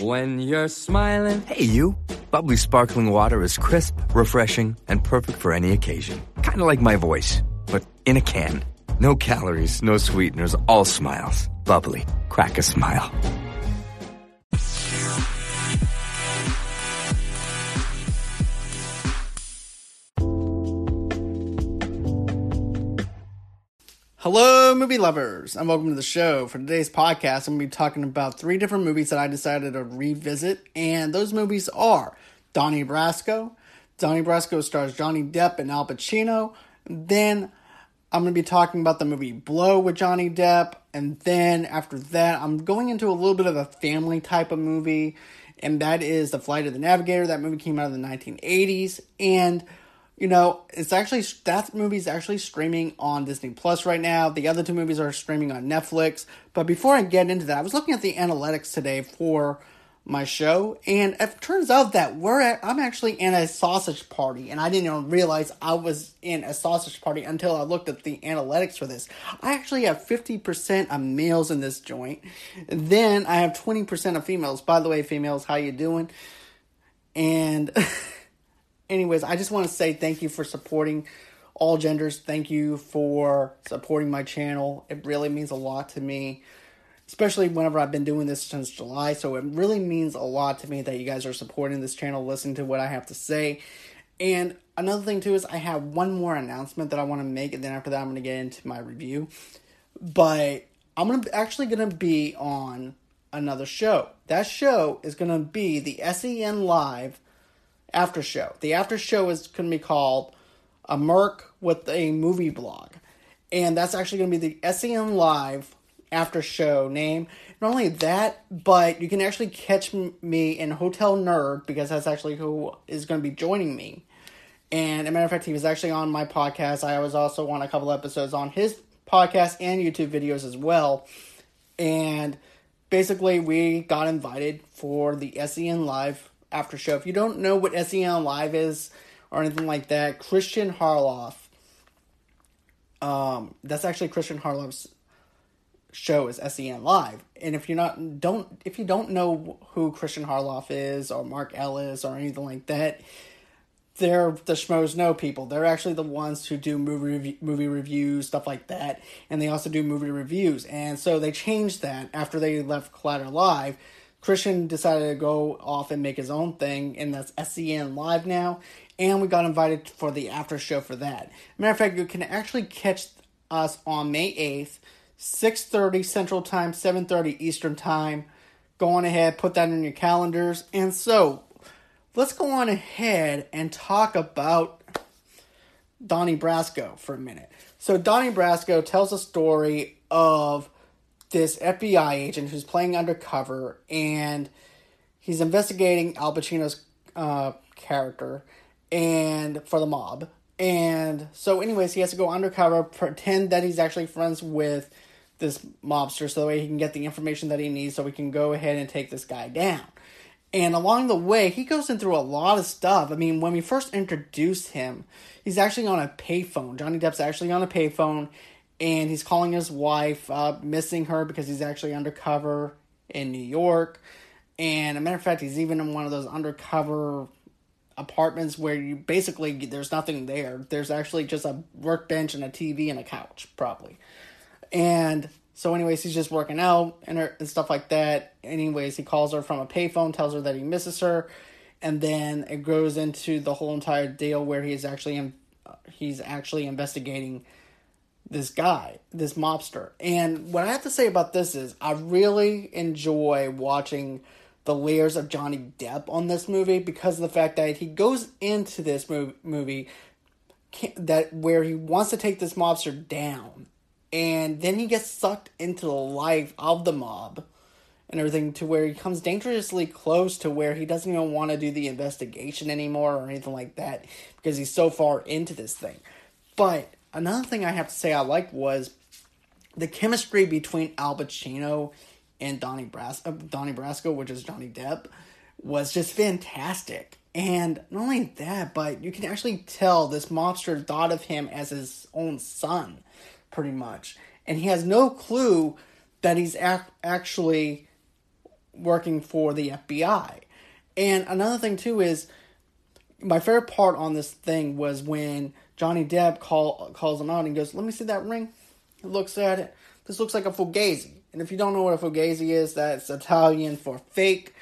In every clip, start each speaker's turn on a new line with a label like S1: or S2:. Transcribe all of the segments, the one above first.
S1: When you're smiling.
S2: Hey, you. Bubbly sparkling water is crisp, refreshing, and perfect for any occasion. Kind of like my voice, but in a can. No calories, no sweeteners, all smiles. Bubbly. Crack a smile.
S3: Hello, movie lovers, and welcome to the show. For today's podcast, I'm going to be talking about three different movies that I decided to revisit, and those movies are Donnie Brasco. Donnie Brasco stars Johnny Depp and Al Pacino. Then I'm going to be talking about the movie Blow with Johnny Depp, and then after that, I'm going into a little bit of a family type of movie, and that is The Flight of the Navigator. That movie came out in the 1980s, and you know, it's actually that movie's actually streaming on Disney Plus right now. The other two movies are streaming on Netflix. But before I get into that, I was looking at the analytics today for my show, and it turns out that we're at, I'm actually in a sausage party, and I didn't even realize I was in a sausage party until I looked at the analytics for this. I actually have 50% of males in this joint. Then I have 20% of females. By the way, females, how you doing? And anyways, I just want to say thank you for supporting all genders. Thank you for supporting my channel. It really means a lot to me, especially whenever I've been doing this since July. So it really means a lot to me that you guys are supporting this channel, listening to what I have to say. And another thing too is I have one more announcement that I want to make, and then after that I'm going to get into my review. But I'm gonna actually going to be on another show. That show is going to be the SEN Live after show. The after show is going to be called a Merc with a movie blog, and that's actually going to be the SEN Live after show name. Not only that, but you can actually catch me in Hotel Nerd because that's actually who is going to be joining me. And a matter of fact, he was actually on my podcast. I was also on a couple episodes on his podcast and YouTube videos as well. And basically, we got invited for the SEN Live after show. If you don't know what SEN Live is or anything like that, Christian Harloff. Um, that's actually Christian Harloff's show is SEN Live. And if you're not don't if you don't know who Christian Harloff is or Mark Ellis or anything like that, they're the schmoes know people. They're actually the ones who do movie movie reviews, stuff like that, and they also do movie reviews. And so they changed that after they left Collider Live Christian decided to go off and make his own thing, and that's SEN Live now. And we got invited for the after show for that. Matter of fact, you can actually catch us on May 8th, 6.30 Central Time, 7.30 Eastern Time. Go on ahead, put that in your calendars. And so, let's go on ahead and talk about Donnie Brasco for a minute. So, Donnie Brasco tells a story of this FBI agent who's playing undercover and he's investigating Al Pacino's uh, character and for the mob. And so, anyways, he has to go undercover, pretend that he's actually friends with this mobster so that way he can get the information that he needs so we can go ahead and take this guy down. And along the way, he goes in through a lot of stuff. I mean, when we first introduced him, he's actually on a payphone. Johnny Depp's actually on a payphone, and he's calling his wife, uh, missing her because he's actually undercover in New York. And a matter of fact, he's even in one of those undercover apartments where you basically there's nothing there. There's actually just a workbench and a TV and a couch, probably. And so, anyways, he's just working out and, her, and stuff like that. Anyways, he calls her from a payphone, tells her that he misses her, and then it goes into the whole entire deal where he's actually in, he's actually investigating this guy, this mobster. And what I have to say about this is I really enjoy watching the layers of Johnny Depp on this movie because of the fact that he goes into this movie that where he wants to take this mobster down and then he gets sucked into the life of the mob and everything to where he comes dangerously close to where he doesn't even want to do the investigation anymore or anything like that because he's so far into this thing. But another thing I have to say I liked was the chemistry between Al Pacino and Donnie Bras- uh, Donnie Brasco, which is Johnny Depp, was just fantastic. And not only that, but you can actually tell this mobster thought of him as his own son, pretty much. And he has no clue that he's ac- actually working for the FBI. And another thing, too, is my favorite part on this thing was when Johnny Depp call, calls him out and goes, Let me see that ring. He looks at it. This looks like a fugazi. And if you don't know what a fugazi is, that's Italian for fake.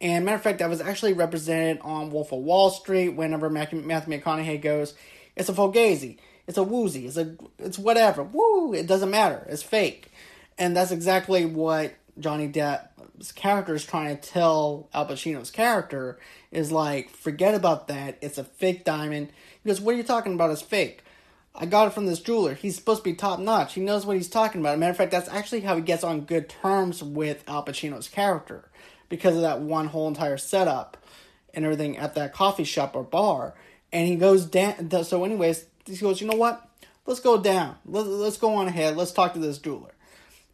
S3: And matter of fact, that was actually represented on Wolf of Wall Street. Whenever Matthew McConaughey goes, it's a fugazi, it's a woozy, it's a, it's whatever. Woo! It doesn't matter. It's fake, and that's exactly what Johnny Depp's character is trying to tell Al Pacino's character is like, forget about that. It's a fake diamond. Goes, what are you talking about? It's fake. I got it from this jeweler. He's supposed to be top notch. He knows what he's talking about. Matter of fact, that's actually how he gets on good terms with Al Pacino's character because of that one whole entire setup and everything at that coffee shop or bar. And he goes down. So, anyways, he goes, you know what? Let's go down. Let's, let's go on ahead. Let's talk to this jeweler.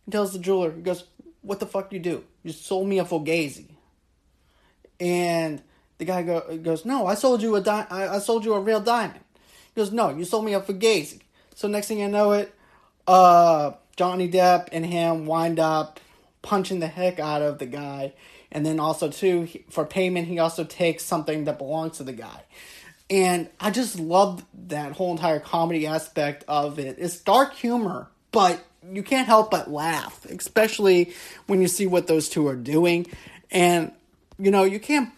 S3: He tells the jeweler, he goes, what the fuck you do? You sold me a Fugazi. And the guy go, goes, no, I sold you a di- I, I sold you a real diamond. He goes, no, you sold me a Fugazi. So next thing you know it, uh, Johnny Depp and him wind up punching the heck out of the guy and then also too for payment he also takes something that belongs to the guy and i just love that whole entire comedy aspect of it it's dark humor but you can't help but laugh especially when you see what those two are doing and you know you can't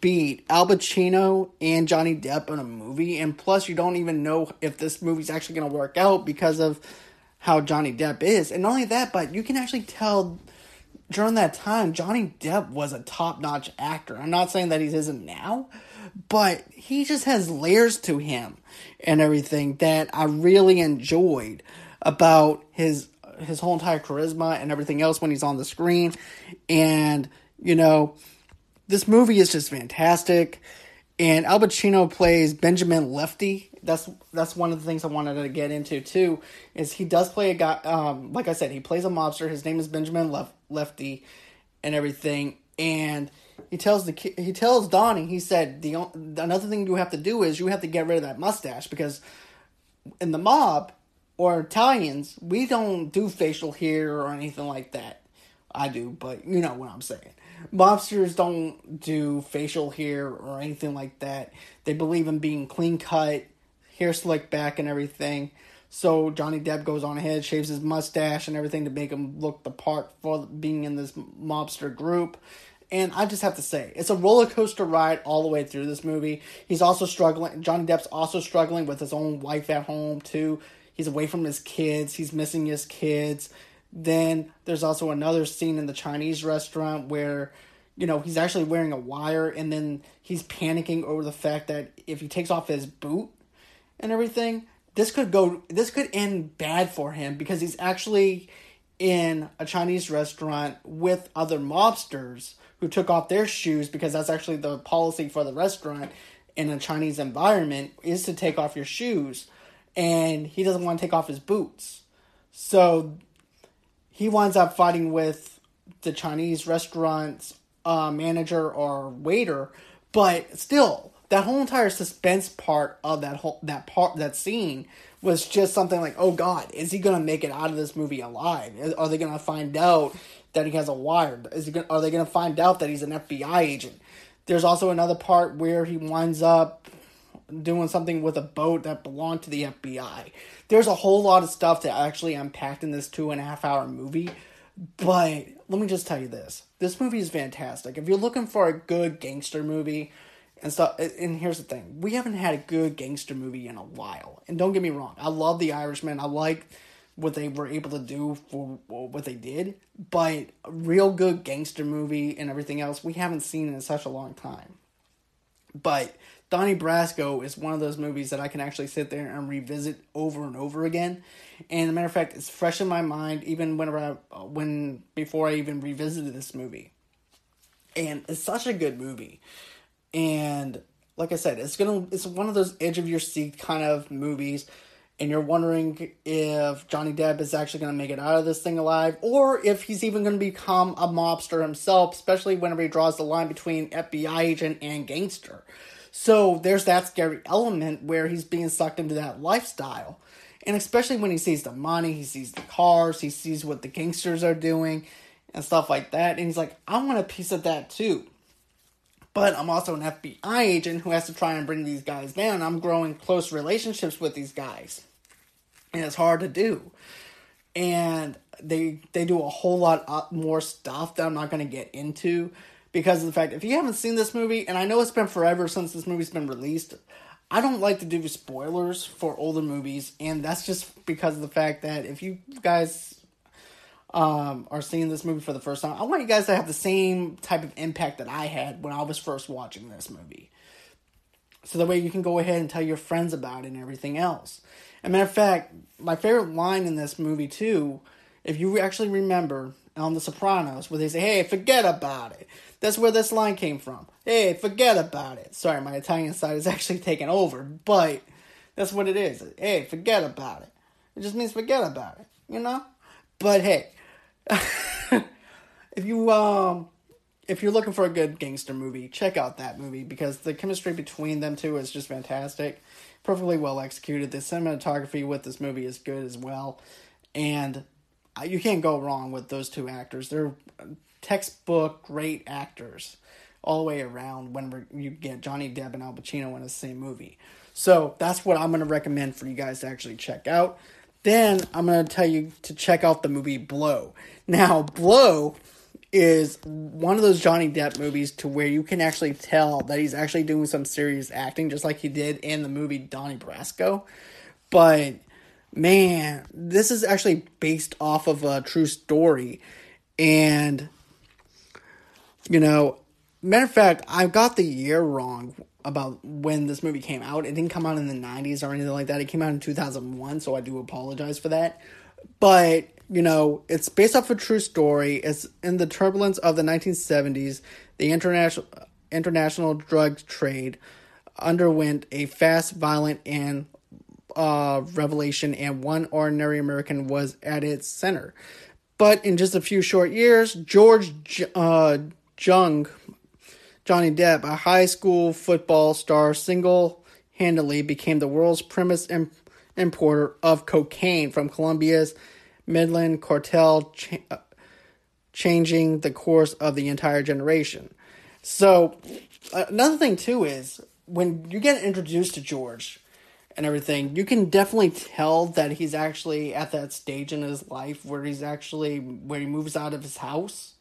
S3: beat Al Pacino and Johnny Depp in a movie and plus you don't even know if this movie's actually going to work out because of how Johnny Depp is and not only that but you can actually tell during that time, Johnny Depp was a top notch actor. I'm not saying that he isn't now, but he just has layers to him and everything that I really enjoyed about his his whole entire charisma and everything else when he's on the screen. And, you know, this movie is just fantastic. And Al Pacino plays Benjamin Lefty. That's that's one of the things I wanted to get into too. Is he does play a guy? Um, like I said, he plays a mobster. His name is Benjamin Lef- Lefty, and everything. And he tells the he tells Donnie. He said the another thing you have to do is you have to get rid of that mustache because in the mob or Italians we don't do facial hair or anything like that. I do, but you know what I'm saying. Mobsters don't do facial hair or anything like that. They believe in being clean cut, hair slicked back, and everything. So Johnny Depp goes on ahead, shaves his mustache and everything to make him look the part for being in this mobster group. And I just have to say, it's a roller coaster ride all the way through this movie. He's also struggling. Johnny Depp's also struggling with his own wife at home too. He's away from his kids. He's missing his kids. Then there's also another scene in the Chinese restaurant where, you know, he's actually wearing a wire and then he's panicking over the fact that if he takes off his boot and everything, this could go this could end bad for him because he's actually in a Chinese restaurant with other mobsters who took off their shoes because that's actually the policy for the restaurant in a Chinese environment is to take off your shoes and he doesn't want to take off his boots. So he winds up fighting with the Chinese restaurant's uh, manager or waiter, but still, that whole entire suspense part of that whole that part that scene was just something like, oh God, is he gonna make it out of this movie alive? Are they gonna find out that he has a wire? Is he gonna, are they gonna find out that he's an FBI agent? There's also another part where he winds up doing something with a boat that belonged to the FBI. There's a whole lot of stuff to actually unpack in this two and a half hour movie. But let me just tell you this this movie is fantastic. If you're looking for a good gangster movie and stuff, and here's the thing we haven't had a good gangster movie in a while. And don't get me wrong, I love The Irishman. I like what they were able to do for what they did, but a real good gangster movie and everything else we haven't seen in such a long time. But Donnie Brasco is one of those movies that I can actually sit there and revisit over and over again. And a matter of fact, it's fresh in my mind even whenever I, uh, when before I even revisited this movie. And it's such a good movie. And like I said, it's gonna it's one of those edge of your seat kind of movies and you're wondering if Johnny Depp is actually to make it out of this thing alive, or if he's even to become a mobster himself, especially whenever he draws the line between FBI agent and gangster. So there's that scary element where he's being sucked into that lifestyle. And especially when he sees the money, he sees the cars, he sees what the gangsters are doing and stuff like that. And he's like, I want a piece of that too. But I'm also an FBI agent who has to try and bring these guys down. I'm growing close relationships with these guys. And it's hard to do. And they they do a whole lot uh, more stuff that I'm not going to get into because of the fact if you haven't seen this movie and I know it's been forever since this movie's been released, I don't like to do spoilers for older movies and that's just because of the fact that if you guys um, are seeing this movie for the first time, I want you guys to have the same type of impact that I had when I was first watching this movie. So that way you can go ahead and tell your friends about it and everything else. As a matter of fact, my favorite line in this movie too, if you actually remember on The Sopranos, where they say, "Hey, forget about it." That's where this line came from. Hey, forget about it. Sorry, my Italian side is actually taking over, but that's what it is. Hey, forget about it. It just means forget about it, you know. But hey, if you um if you're looking for a good gangster movie, check out that movie because the chemistry between them two is just fantastic. Perfectly well executed. The cinematography with this movie is good as well. And you can't go wrong with those two actors. They're textbook great actors all the way around when you get Johnny Depp and Al Pacino in the same movie. So that's what I'm going to recommend for you guys to actually check out. Then I'm going to tell you to check out the movie Blow. Now, Blow is one of those Johnny Depp movies to where you can actually tell that he's actually doing some serious acting, just like he did in the movie Donnie Brasco. But man, this is actually based off of a true story. And, you know, matter of fact, I got the year wrong about when this movie came out. It didn't come out in the 90s or anything like that. It came out in 2001, so I do apologize for that. But, you know, it's based off a true story. It's in the turbulence of the 1970s, the international international drug trade underwent a fast, violent, and uh, revelation, and one ordinary American was at its center. But in just a few short years, George uh, Jung Johnny Depp, a high school football star, single handedly became the world's premise importer of cocaine from Colombia's Medellin cartel, cha- uh, changing the course of the entire generation. So, another thing too is when you get introduced to George and everything, you can definitely tell that he's actually at that stage in his life where he's actually where he moves out of his house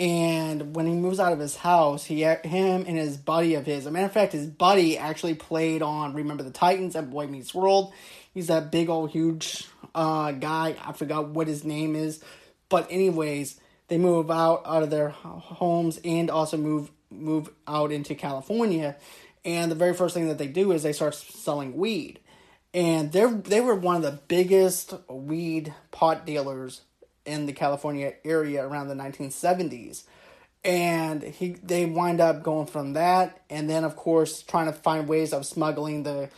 S3: and when he moves out of his house, he him and his buddy of his, a matter of fact, his buddy actually played on Remember the Titans and Boy Meets World. He's that big old huge uh, guy. I forgot what his name is, but anyways, they move out out of their homes and also move move out into California. And the very first thing that they do is they start selling weed, and they they were one of the biggest weed pot dealers in the California area around the 1970s. And he they wind up going from that and then of course trying to find ways of smuggling the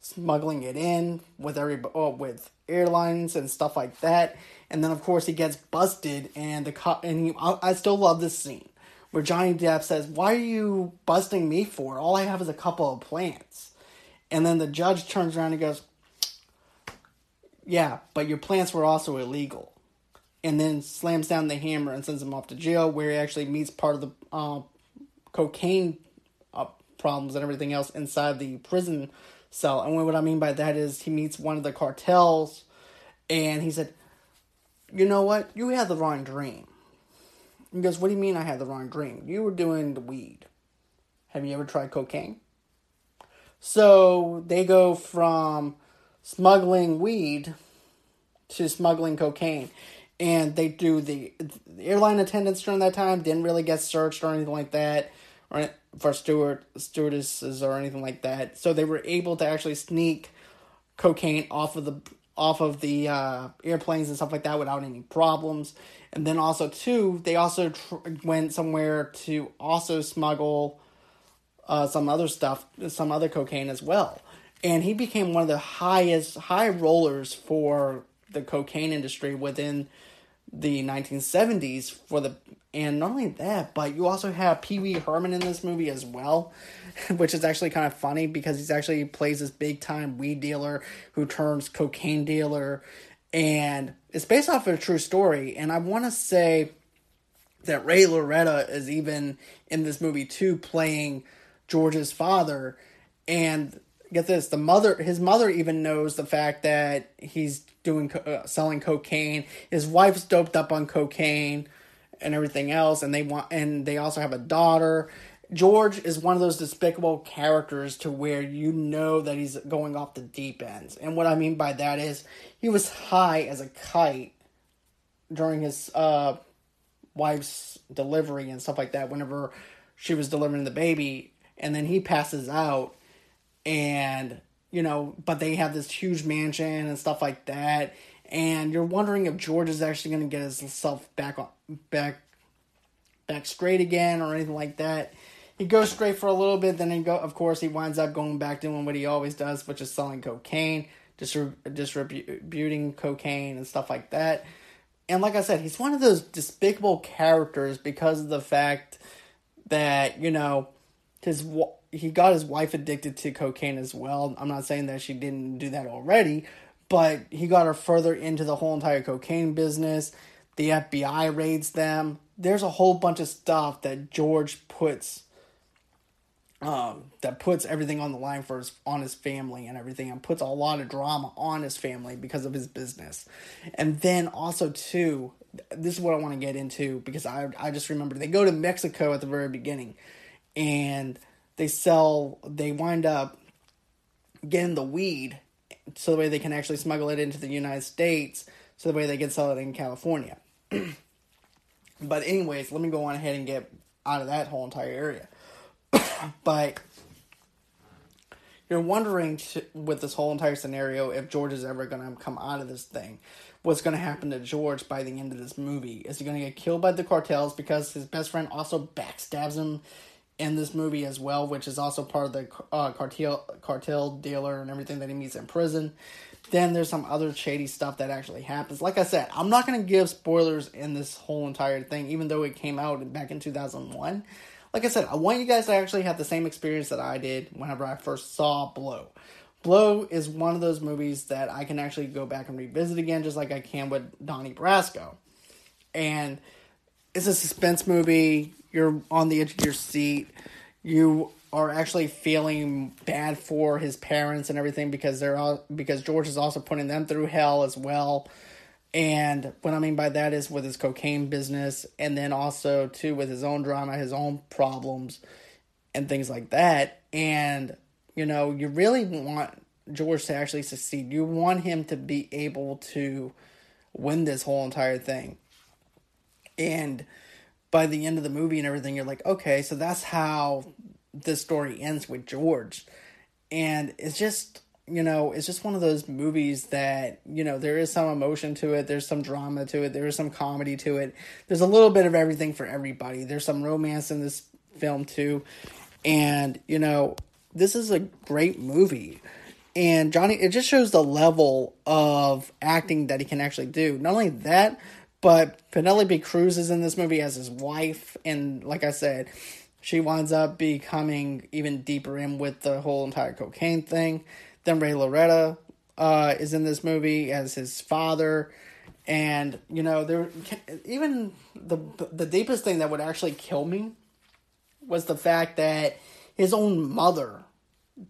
S3: smuggling it in with every oh, with airlines and stuff like that. And then of course he gets busted and the cop and he I, I still love this scene where Johnny Depp says, "Why are you busting me for? All I have is a couple of plants." And then the judge turns around and goes, "Yeah, but your plants were also illegal." and then slams down the hammer and sends him off to jail, where he actually meets part of the uh, cocaine uh, problems and everything else inside the prison cell. And what I mean by that is he meets one of the cartels, and he said, "You know what? You had the wrong dream." He goes, "What do you mean I had the wrong dream? You were doing the weed. Have you ever tried cocaine?" So they go from smuggling weed to smuggling cocaine and they do the, the airline attendants during that time didn't really get searched or anything like that or for steward stewardesses or anything like that. So they were able to actually sneak cocaine off of the off of the uh, airplanes and stuff like that without any problems. And then also too, they also tr- went somewhere to also smuggle uh, some other stuff, some other cocaine as well. And he became one of the highest high rollers for the cocaine industry within the 1970s for the and not only that but you also have pee-wee herman in this movie as well which is actually kind of funny because he's actually plays this big time weed dealer who turns cocaine dealer. And it's based off of a true story. And i want to say that Ray Liotta is even in this movie too playing george's father. And get this the mother his mother even knows the fact that he's doing uh, selling cocaine. His wife's doped up on cocaine and everything else and they want and they also have a daughter. George is one of those despicable characters to where you know that he's going off the deep ends. And what i mean by that is he was high as a kite during his uh wife's delivery and stuff like that whenever she was delivering the baby and then he passes out and you know, but they have this huge mansion and stuff like that. And you're wondering if George is actually going to get himself back on back back straight again or anything like that. He goes straight for a little bit, then he go. Of course, he winds up going back doing what he always does, which is selling cocaine, distrib- distributing cocaine and stuff like that. And like I said, he's one of those despicable characters because of the fact that you know his he got his wife addicted to cocaine as well. I'm not saying that she didn't do that already, but he got her further into the whole entire cocaine business. The FBI raids them. There's a whole bunch of stuff that George puts um, that puts everything on the line for his on his family and everything and puts a lot of drama on his family because of his business. And then also too, this is what I want to get into because I I just remember they go to Mexico at the very beginning and they sell, they wind up getting the weed so the way they can actually smuggle it into the United States so the way they can sell it in California. but anyways, let me go on ahead and get out of that whole entire area. but you're wondering with this whole entire scenario if George is ever going to come out of this thing. What's going to happen to George by the end of this movie? Is he going to get killed by the cartels because his best friend also backstabs him in this movie as well, which is also part of the uh, cartel cartel dealer and everything that he meets in prison. Then there's some other shady stuff that actually happens. Like I said, I'm not going to give spoilers in this whole entire thing, even though it came out back in 2001. Like I said, I want you guys to actually have the same experience that I did whenever I first saw Blow. Blow is one of those movies that I can actually go back and revisit again, just like I can with Donnie Brasco. And it's a suspense movie you're on the edge of your seat. You are actually feeling bad for his parents and everything because they're all because George is also putting them through hell as well. And what I mean by that is with his cocaine business and then also too with his own drama, his own problems and things like that. And you know, you really want George to actually succeed. You want him to be able to win this whole entire thing. And by the end of the movie and everything, you're like, okay, so that's how this story ends with George. And it's just, you know, it's just one of those movies that, you know, there is some emotion to it, there's some drama to it, there is some comedy to it. There's a little bit of everything for everybody. There's some romance in this film too. And, you know, this is a great movie. And Johnny, it just shows the level of acting that he can actually do. Not only that, but Penelope Cruz is in this movie as his wife, and like I said, she winds up becoming even deeper in with the whole entire cocaine thing. Then Ray Liotta uh, is in this movie as his father, and you know there even the the deepest thing that would actually kill me was the fact that his own mother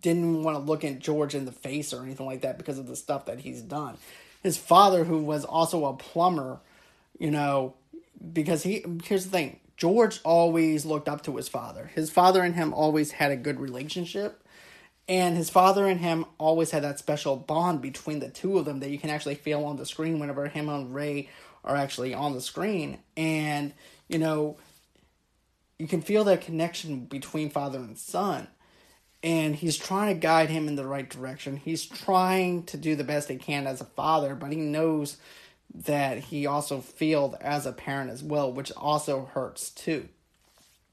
S3: didn't want to look at George in the face or anything like that because of the stuff that he's done. His father, who was also a plumber, you know, because he here's the thing. George always looked up to his father. His father and him always had a good relationship. And his father and him always had that special bond between the two of them that you can actually feel on the screen whenever him and Ray are actually on the screen. And, you know, you can feel that connection between father and son. And he's trying to guide him in the right direction. He's trying to do the best he can as a father, but he knows that he also feels as a parent as well, which also hurts too.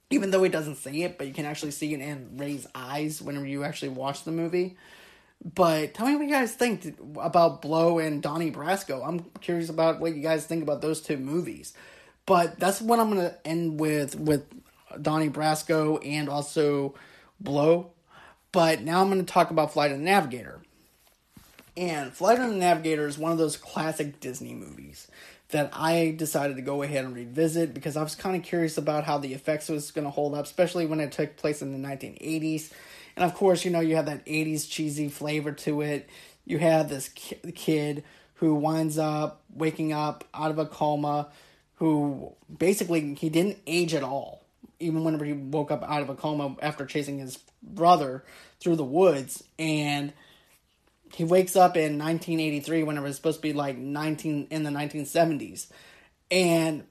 S3: Even though he doesn't say it, but you can actually see it in Ray's eyes whenever you actually watch the movie. But tell me what you guys think about Blow and Donnie Brasco. I'm curious about what you guys think about those two movies. But that's what I'm gonna end with with Donnie Brasco and also Blow. But now I'm gonna talk about Flight of the Navigator. And Flight of the Navigator is one of those classic Disney movies that I decided to go ahead and revisit because I was kind of curious about how the effects was going to hold up, especially when it took place in the 1980s. And of course, you know, you have that 80s cheesy flavor to it. You have this kid who winds up waking up out of a coma, who basically he didn't age at all, even whenever he woke up out of a coma after chasing his brother through the woods. And he wakes up in 1983 when it was supposed to be like 19 in the 1970s and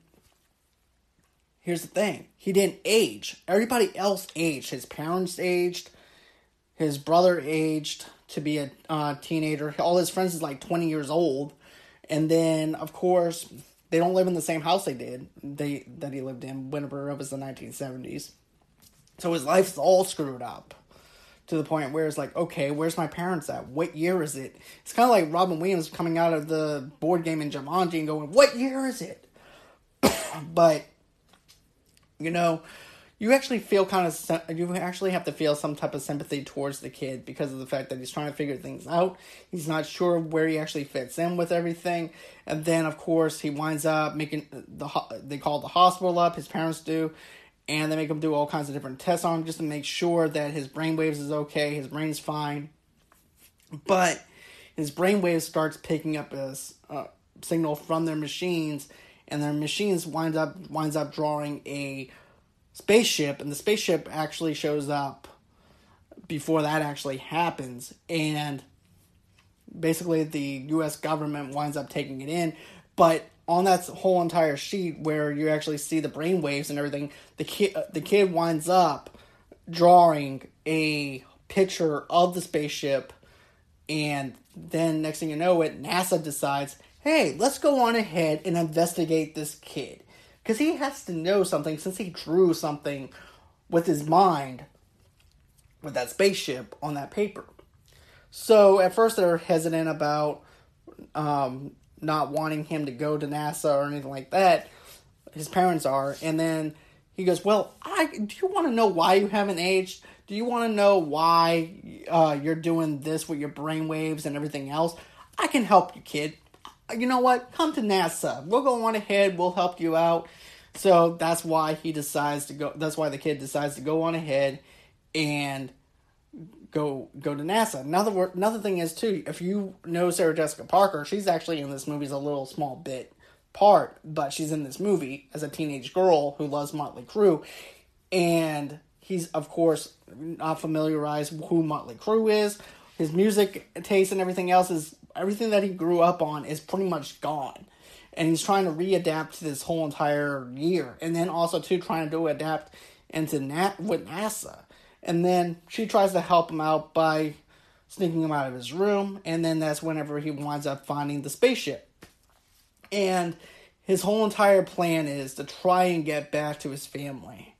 S3: here's the thing. He didn't age. Everybody else aged. His parents aged. His brother aged to be a uh, teenager. All his friends is like 20 years old. And then of course they don't live in the same house they did they that he lived in whenever it was the 1970s so his life's all screwed up to the point where it's like, okay, where's my parents at? What year is it? It's kind of like Robin Williams coming out of the board game in Jumanji and going, what year is it? but, you know, you actually feel kind of, you actually have to feel some type of sympathy towards the kid because of the fact that he's trying to figure things out. He's not sure where he actually fits in with everything. And then, of course, he winds up making the, they call the hospital up, his parents do, and they make him do all kinds of different tests on him just to make sure that his brainwaves is okay, his brain's fine. But his brainwave starts picking up a uh, signal from their machines, and their machines winds up winds up drawing a spaceship, and the spaceship actually shows up before that actually happens, and basically the U.S. government winds up taking it in, but on that whole entire sheet where you actually see the brain waves and everything, the kid the kid winds up drawing a picture of the spaceship, and then next thing you know, it NASA decides, hey, let's go on ahead and investigate this kid because he has to know something since he drew something with his mind with that spaceship on that paper. So at first they're hesitant about um, not wanting him to go to NASA or anything like that. His parents are, and then he goes, "Well, I do you want to know why you haven't aged? Do you want to know why uh, you're doing this with your brain waves and everything else? I can help you, kid. You know what? Come to NASA. We'll go on ahead. We'll help you out." So that's why he decides to go. That's why the kid decides to go on ahead and go go to NASA. Another another thing is too, if you know Sarah Jessica Parker, she's actually in this movie as a little small bit part, but she's in this movie as a teenage girl who loves Motley Crue, and he's of course not familiarized who Motley Crue is. His music taste and everything else is everything that he grew up on is pretty much gone. And he's trying to readapt to this whole entire year. And then also too trying to adapt into Nat with NASA and then she tries to help him out by sneaking him out of his room. And then that's whenever he winds up finding the spaceship. And his whole entire plan is to try and get back to his family.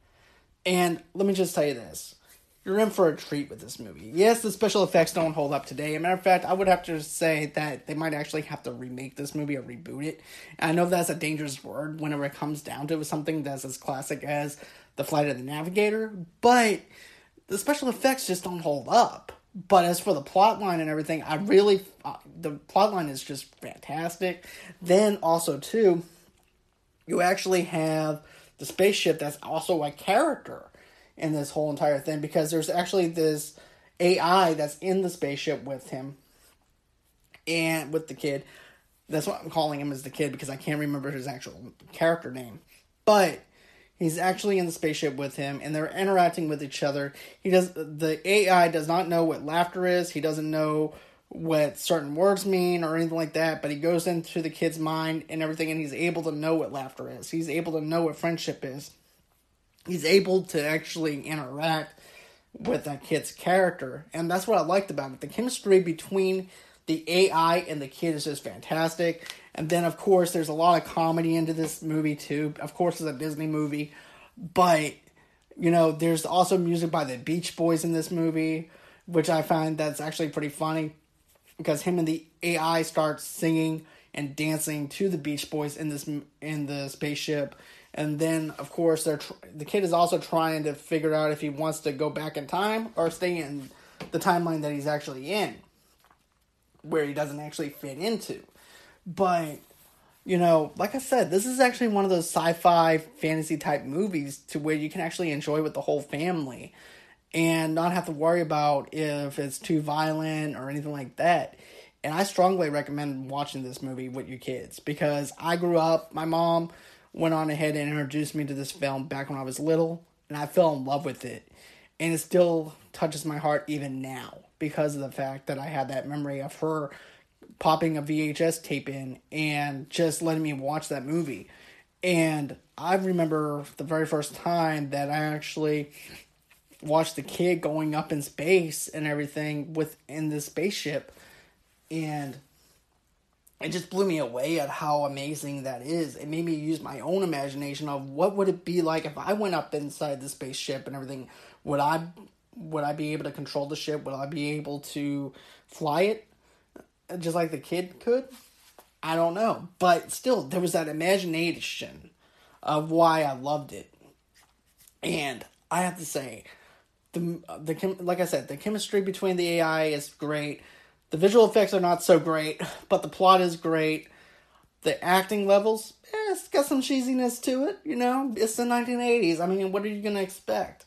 S3: And let me just tell you this you're in for a treat with this movie. Yes, the special effects don't hold up today. As a matter of fact, I would have to say that they might actually have to remake this movie or reboot it. And I know that's a dangerous word whenever it comes down to something that's as classic as The Flight of the Navigator, but the special effects just don't hold up. But as for the plot line and everything, I really uh, the plot line is just fantastic. Then also too, you actually have the spaceship that's also a character in this whole entire thing because there's actually this AI that's in the spaceship with him and with the kid. That's what I'm calling him as the kid because I can't remember his actual character name. But He's actually in the spaceship with him, and they're interacting with each other. He does the AI does not know what laughter is. He doesn't know what certain words mean or anything like that. But he goes into the kid's mind and everything, and he's able to know what laughter is. He's able to know what friendship is. he's able to actually interact with that kid's character. And that's what I liked about it. The chemistry between the AI and the kid is just fantastic. And then, of course, there's a lot of comedy into this movie, too. Of course, it's a Disney movie. But, you know, there's also music by the Beach Boys in this movie, which I find that's actually pretty funny because him and the AI start singing and dancing to the Beach Boys in this in the spaceship, and then of course they're tr- the kid is also trying to figure out if he wants to go back in time or stay in the timeline that he's actually in, where he doesn't actually fit into. But you know, like I said, this is actually one of those sci-fi fantasy type movies to where you can actually enjoy with the whole family and not have to worry about if it's too violent or anything like that. And I strongly recommend watching this movie with your kids because I grew up, my mom went on ahead and introduced me to this film back when I was little, and I fell in love with it. And it still touches my heart even now because of the fact that I had that memory of her popping a VHS tape in and just letting me watch that movie. And I remember the very first time that I actually watched the kid going up in space and everything within the spaceship and it just blew me away at how amazing that is. It made me use my own imagination of what would it be like if I went up inside the spaceship and everything. Would I would I be able to control the ship? Would I be able to fly it just like the kid could? I don't know, but still there was that imagination of why I loved it. And I have to say the the like I said, the chemistry between the AI is great the visual effects are not so great, but the plot is great. The acting levels, eh, it's got some cheesiness to it, you know? It's the 1980s. I mean, what are you going to expect?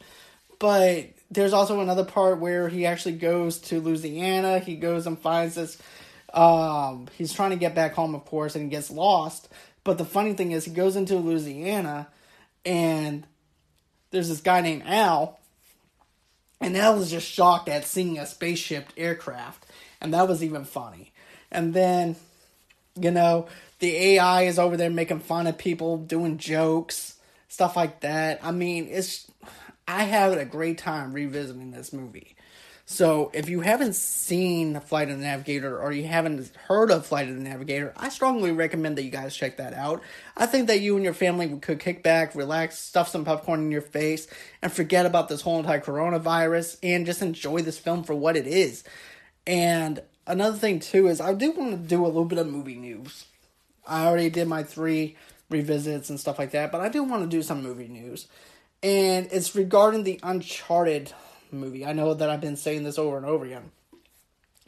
S3: But there's also another part where he actually goes to Louisiana. He goes and finds this. Um, he's trying to get back home, of course, and he gets lost. But the funny thing is, he goes into Louisiana, and there's this guy named Al, and Al is just shocked at seeing a spaceship aircraft and that was even funny. And then, you know, the AI is over there making fun of people, doing jokes, stuff like that. I mean, it's I had a great time revisiting this movie. So if you haven't seen Flight of the Navigator or you haven't heard of Flight of the Navigator, I strongly recommend that you guys check that out. I think that you and your family could kick back, relax, stuff some popcorn in your face, and forget about this whole entire coronavirus and just enjoy this film for what it is. And another thing too is I do want to do a little bit of movie news. I already did my three revisits and stuff like that, but I do want to do some movie news. And it's regarding the Uncharted movie. I know that I've been saying this over and over again.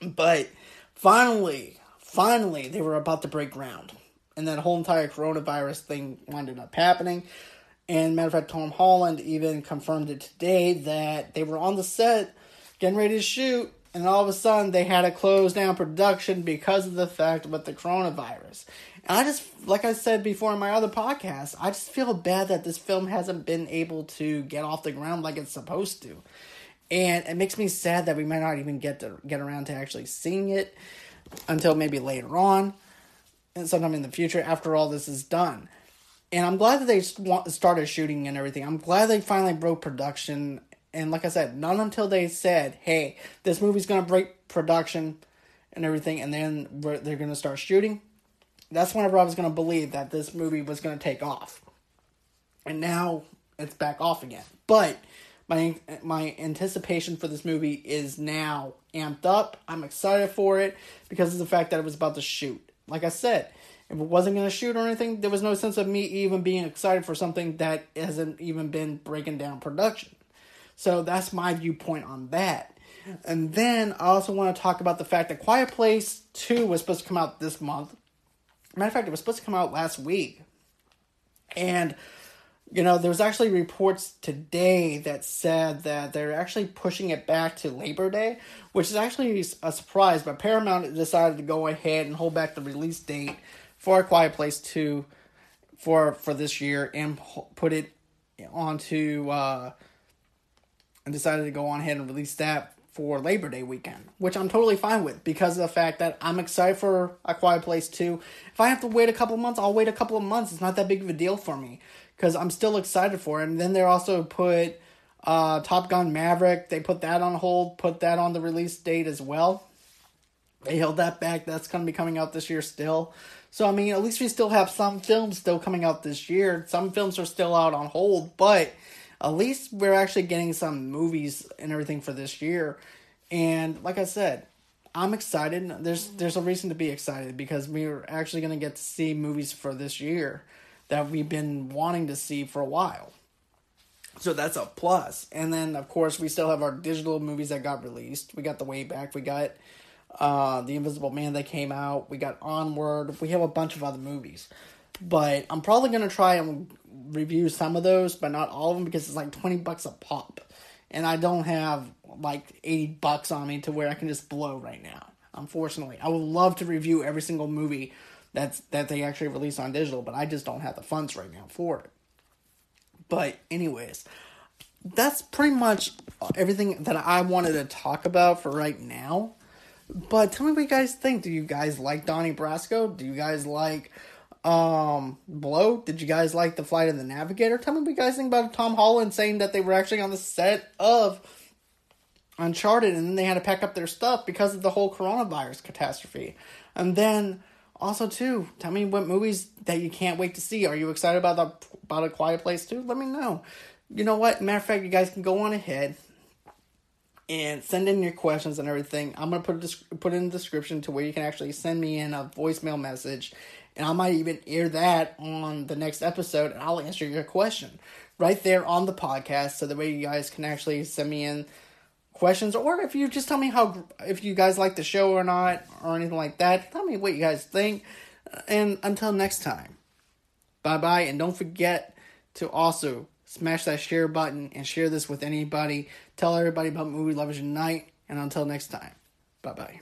S3: But finally, finally, they were about to break ground. And that whole entire coronavirus thing ended up happening. And matter of fact, Tom Holland even confirmed it today that they were on the set getting ready to shoot and all of a sudden they had to close down production because of the fact with the coronavirus. I just, like I said before in my other podcast, I just feel bad that this film hasn't been able to get off the ground like it's supposed to. And it makes me sad that we might not even get to get around to actually seeing it until maybe later on and sometime in the future after all this is done. And I'm glad that they started shooting and everything. I'm glad they finally broke production and like I said, not until they said, "Hey, this movie's gonna break production and everything," and then they're gonna start shooting. That's whenever I was gonna believe that this movie was gonna take off. And now it's back off again. But my my anticipation for this movie is now amped up. I'm excited for it because of the fact that it was about to shoot. Like I said, if it wasn't going to shoot or anything, there was no sense of me even being excited for something that hasn't even been breaking down production. So that's my viewpoint on that. And then I also want to talk about the fact that Quiet Place 2 was supposed to come out this month. Matter of fact, it was supposed to come out last week. And, you know, there was actually reports today that said that they're actually pushing it back to Labor Day, which is actually a surprise. But Paramount decided to go ahead and hold back the release date for A Quiet Place 2 for, for this year and put it onto. Uh, and decided to go on ahead and release that for Labor Day weekend, which I'm totally fine with because of the fact that I'm excited for A Quiet Place 2. If I have to wait a couple months, I'll wait a couple of months. It's not that big of a deal for me because I'm still excited for it. And then they also put uh, Top Gun Maverick. They put that on hold, put that on the release date as well. They held that back. That's going to be coming out this year still. So I mean, at least we still have some films still coming out this year. Some films are still out on hold, but at least we're actually getting some movies and everything for this year. And like I said, I'm excited. There's there's a reason to be excited because we're actually going to get to see movies for this year that we've been wanting to see for a while. So that's a plus. And then of course we still have our digital movies that got released. We got The Way Back. We got uh, The Invisible Man that came out. We got Onward. We have a bunch of other movies. But I'm probably going to try and review some of those, but not all of them because it's like 20 bucks a pop. And I don't have like 80 bucks on me to where I can just blow right now. Unfortunately, I would love to review every single movie that's that they actually release on digital, but I just don't have the funds right now for it. But anyways, that's pretty much everything that I wanted to talk about for right now. But tell me what you guys think. Do you guys like Donnie Brasco? Do you guys like um Blow? Did you guys like the Flight of the Navigator? Tell me what you guys think about Tom Holland saying that they were actually on the set of Uncharted and then they had to pack up their stuff because of the whole coronavirus catastrophe. And then also too, tell me what movies that you can't wait to see. Are you excited about the about a quiet place too? Let me know. You know what? Matter of fact, you guys can go on ahead and send in your questions and everything. I'm gonna put a, put in the description to where you can actually send me in a voicemail message, and I might even air that on the next episode, and I'll answer your question right there on the podcast, so the way you guys can actually send me in questions, or if you just tell me how if you guys like the show or not, or anything like that. Tell me what you guys think, uh, and until next time, bye bye, and don't forget to also smash that share button and share this with anybody. Tell everybody about Movie Lovers Unite. And until next time, bye bye.